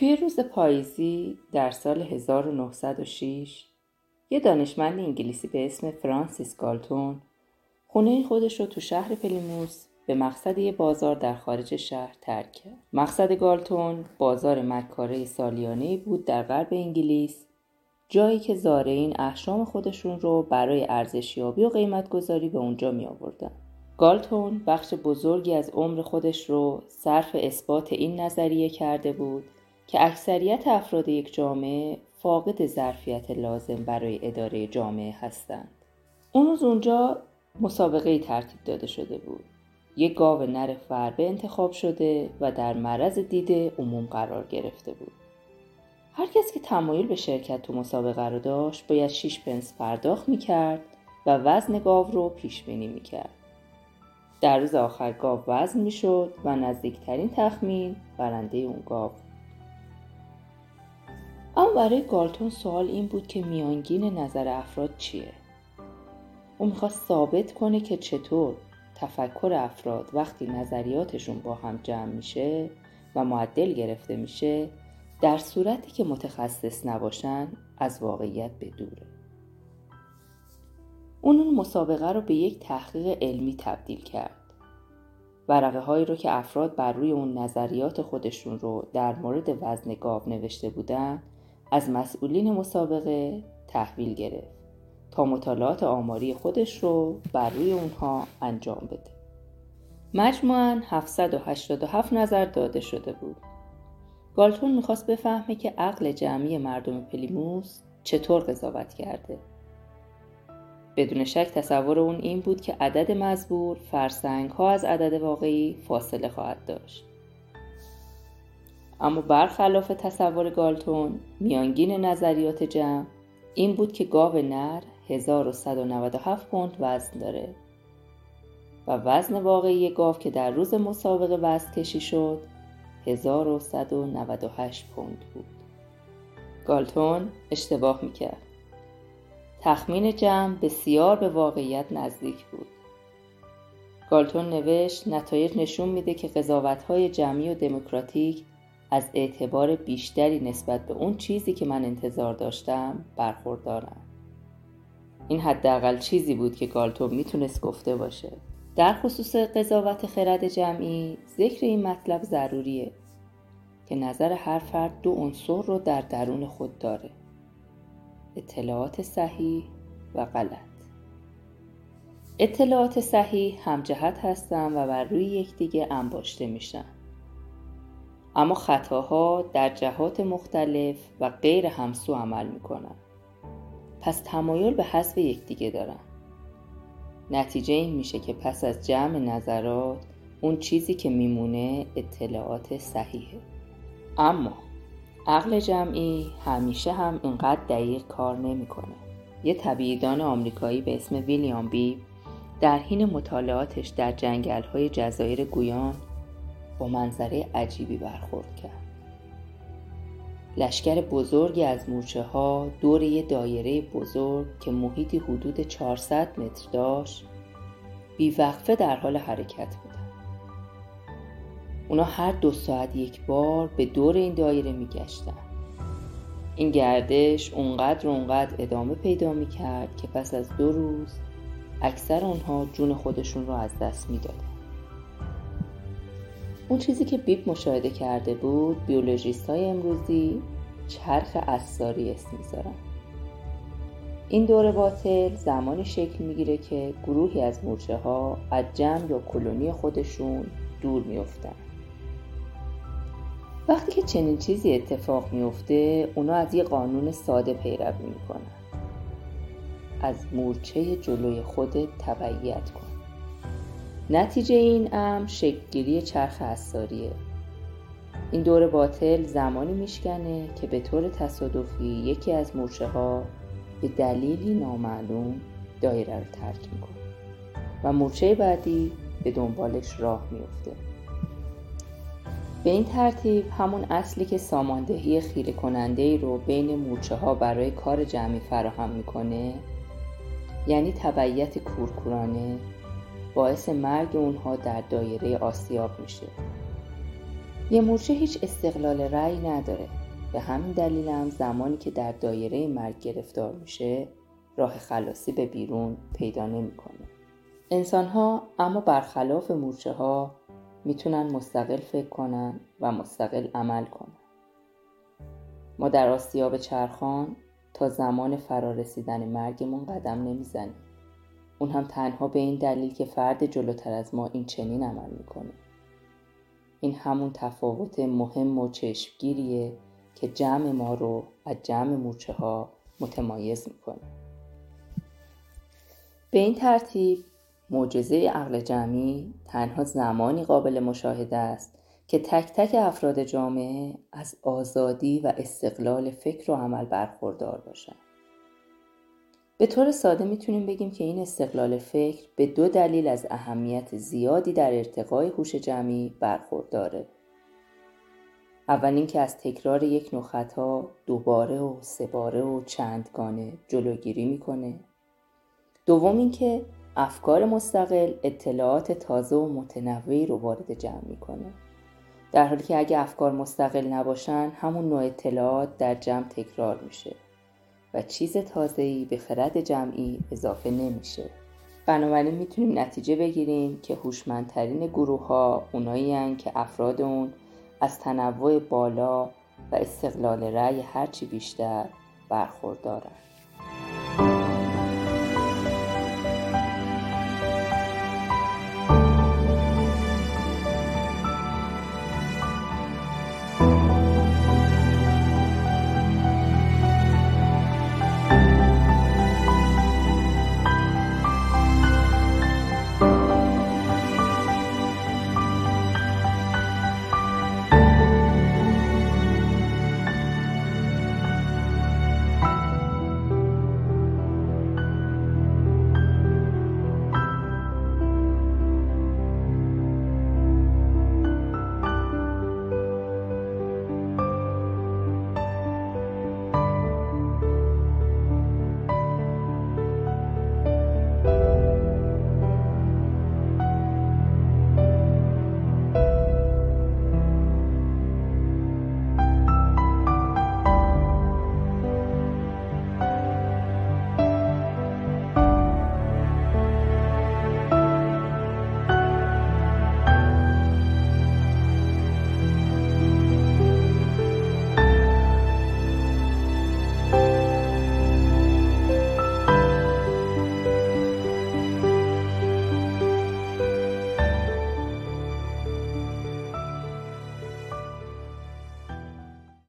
توی روز پاییزی در سال 1906 یه دانشمند انگلیسی به اسم فرانسیس گالتون خونه خودش رو تو شهر پلیموس به مقصد یه بازار در خارج شهر ترک کرد. مقصد گالتون بازار مکاره سالیانه بود در غرب انگلیس جایی که زارعین احشام خودشون رو برای ارزشیابی و قیمت گذاری به اونجا می آوردن. گالتون بخش بزرگی از عمر خودش رو صرف اثبات این نظریه کرده بود که اکثریت افراد یک جامعه فاقد ظرفیت لازم برای اداره جامعه هستند. اون روز اونجا مسابقه ترتیب داده شده بود. یک گاو نر فربه انتخاب شده و در معرض دید عموم قرار گرفته بود. هر کس که تمایل به شرکت تو مسابقه رو داشت باید 6 پنس پرداخت می‌کرد و وزن گاو رو پیش بینی می‌کرد. در روز آخر گاو وزن می‌شد و نزدیکترین تخمین برنده اون گاو برای گالتون سوال این بود که میانگین نظر افراد چیه؟ او می‌خواست ثابت کنه که چطور تفکر افراد وقتی نظریاتشون با هم جمع میشه و معدل گرفته میشه در صورتی که متخصص نباشن از واقعیت به دوره. اون اون مسابقه رو به یک تحقیق علمی تبدیل کرد. ورقه هایی رو که افراد بر روی اون نظریات خودشون رو در مورد وزن گاو نوشته بودن از مسئولین مسابقه تحویل گرفت تا مطالعات آماری خودش رو بر روی اونها انجام بده. مجموعاً 787 نظر داده شده بود. گالتون می‌خواست بفهمه که عقل جمعی مردم پلیموس چطور قضاوت کرده. بدون شک تصور اون این بود که عدد مزبور فرسنگ ها از عدد واقعی فاصله خواهد داشت. اما برخلاف تصور گالتون میانگین نظریات جمع این بود که گاو نر 1197 پوند وزن داره و وزن واقعی گاو که در روز مسابقه وزن کشی شد 1198 پوند بود. گالتون اشتباه می‌کرد. تخمین جمع بسیار به واقعیت نزدیک بود. گالتون نوشت نتایج نشون میده که قضاوت‌های جمعی و دموکراتیک از اعتبار بیشتری نسبت به اون چیزی که من انتظار داشتم برخوردارم. این حداقل چیزی بود که گالتون می‌تونست گفته باشه. در خصوص قضاوت خرد جمعی ذکر این مطلب ضروریه که نظر هر فرد دو عنصر رو در درون خود داره. اطلاعات صحیح و غلط. اطلاعات صحیح همجهت هستن و بر روی یکدیگه انباشته میشن اما خطاها در جهات مختلف و غیر همسو عمل می‌کنن. پس تمایل به حذف یکدیگه دارن. نتیجه این میشه که پس از جمع نظرات اون چیزی که میمونه اطلاعات صحیحه. اما عقل جمعی همیشه هم اینقدر دقیق کار نمی‌کنه. یه طبیعیدان آمریکایی به اسم ویلیام بی در حین مطالعاتش در جنگل های جزایر گویان با منظره عجیبی برخورد کرد. لشکر بزرگی از مورچه ها دور یه دایره بزرگ که محیطی حدود 400 متر داشت بیوقفه در حال حرکت بودن. اونا هر دو ساعت یک بار به دور این دایره میگشتن. این گردش اونقدر اونقدر ادامه پیدا می‌کرد که پس از دو روز اکثر اونها جون خودشون رو از دست می‌دادن. اون چیزی که بیب مشاهده کرده بود بیولوژیست های امروزی چرخ اثاری اسم می‌ذارن. این دور باطل زمانی شکل می‌گیره که گروهی از مورچه ها از جمع یا کلونی خودشون دور میفتن وقتی که چنین چیزی اتفاق میفته اونا از یه قانون ساده پیروی می‌کنن. از مورچه جلوی خودت تبعیت کن نتیجه این امر شکلگیری چرخ حساریه این دور باطل زمانی میشکنه که به طور تصادفی یکی از مورچه ها به دلیلی نامعلوم دایره رو ترک می‌کنه و مورچه بعدی به دنبالش راه میفته به این ترتیب همون اصلی که ساماندهی خیره کننده ای رو بین مورچه ها برای کار جمعی فراهم می‌کنه یعنی تبعیت کورکورانه باعث مرگ اونها در دایره آسیاب میشه یه مورچه هیچ استقلال رأی نداره به همین دلیل هم زمانی که در دایره مرگ گرفتار میشه راه خلاصی به بیرون پیدا نمی‌کنه. انسان ها اما برخلاف مورچه ها می‌تونن مستقل فکر کنن و مستقل عمل کنن. ما در آسیاب چرخان تا زمان فرارسیدن مرگمون قدم نمی‌زنیم. اون هم تنها به این دلیل که فرد جلوتر از ما این چنین عمل می‌کنه. این همون تفاوت مهم و چشمگیریه که جمع ما رو از جمع مورچه ها متمایز می‌کنه. به این ترتیب معجزه عقل جمعی تنها زمانی قابل مشاهده است که تک تک افراد جامعه از آزادی و استقلال فکر و عمل برخوردار باشند. به طور ساده می‌تونیم بگیم که این استقلال فکر به دو دلیل از اهمیت زیادی در ارتقای هوش جمعی برخورداره. اول اینکه از تکرار یک نوع خطا دوباره و سه و چندگانه جلوگیری می‌کنه. دوم اینکه افکار مستقل اطلاعات تازه و متنوعی رو وارد جمع می‌کنه. در حالی که اگه افکار مستقل نباشن همون نوع اطلاعات در جمع تکرار میشه و چیز تازه‌ای به خرد جمعی اضافه نمیشه. بنابراین می‌تونیم نتیجه بگیریم که هوشمندترین گروه ها اونایی که افراد اون از تنوع بالا و استقلال رأی هرچی بیشتر برخوردارن.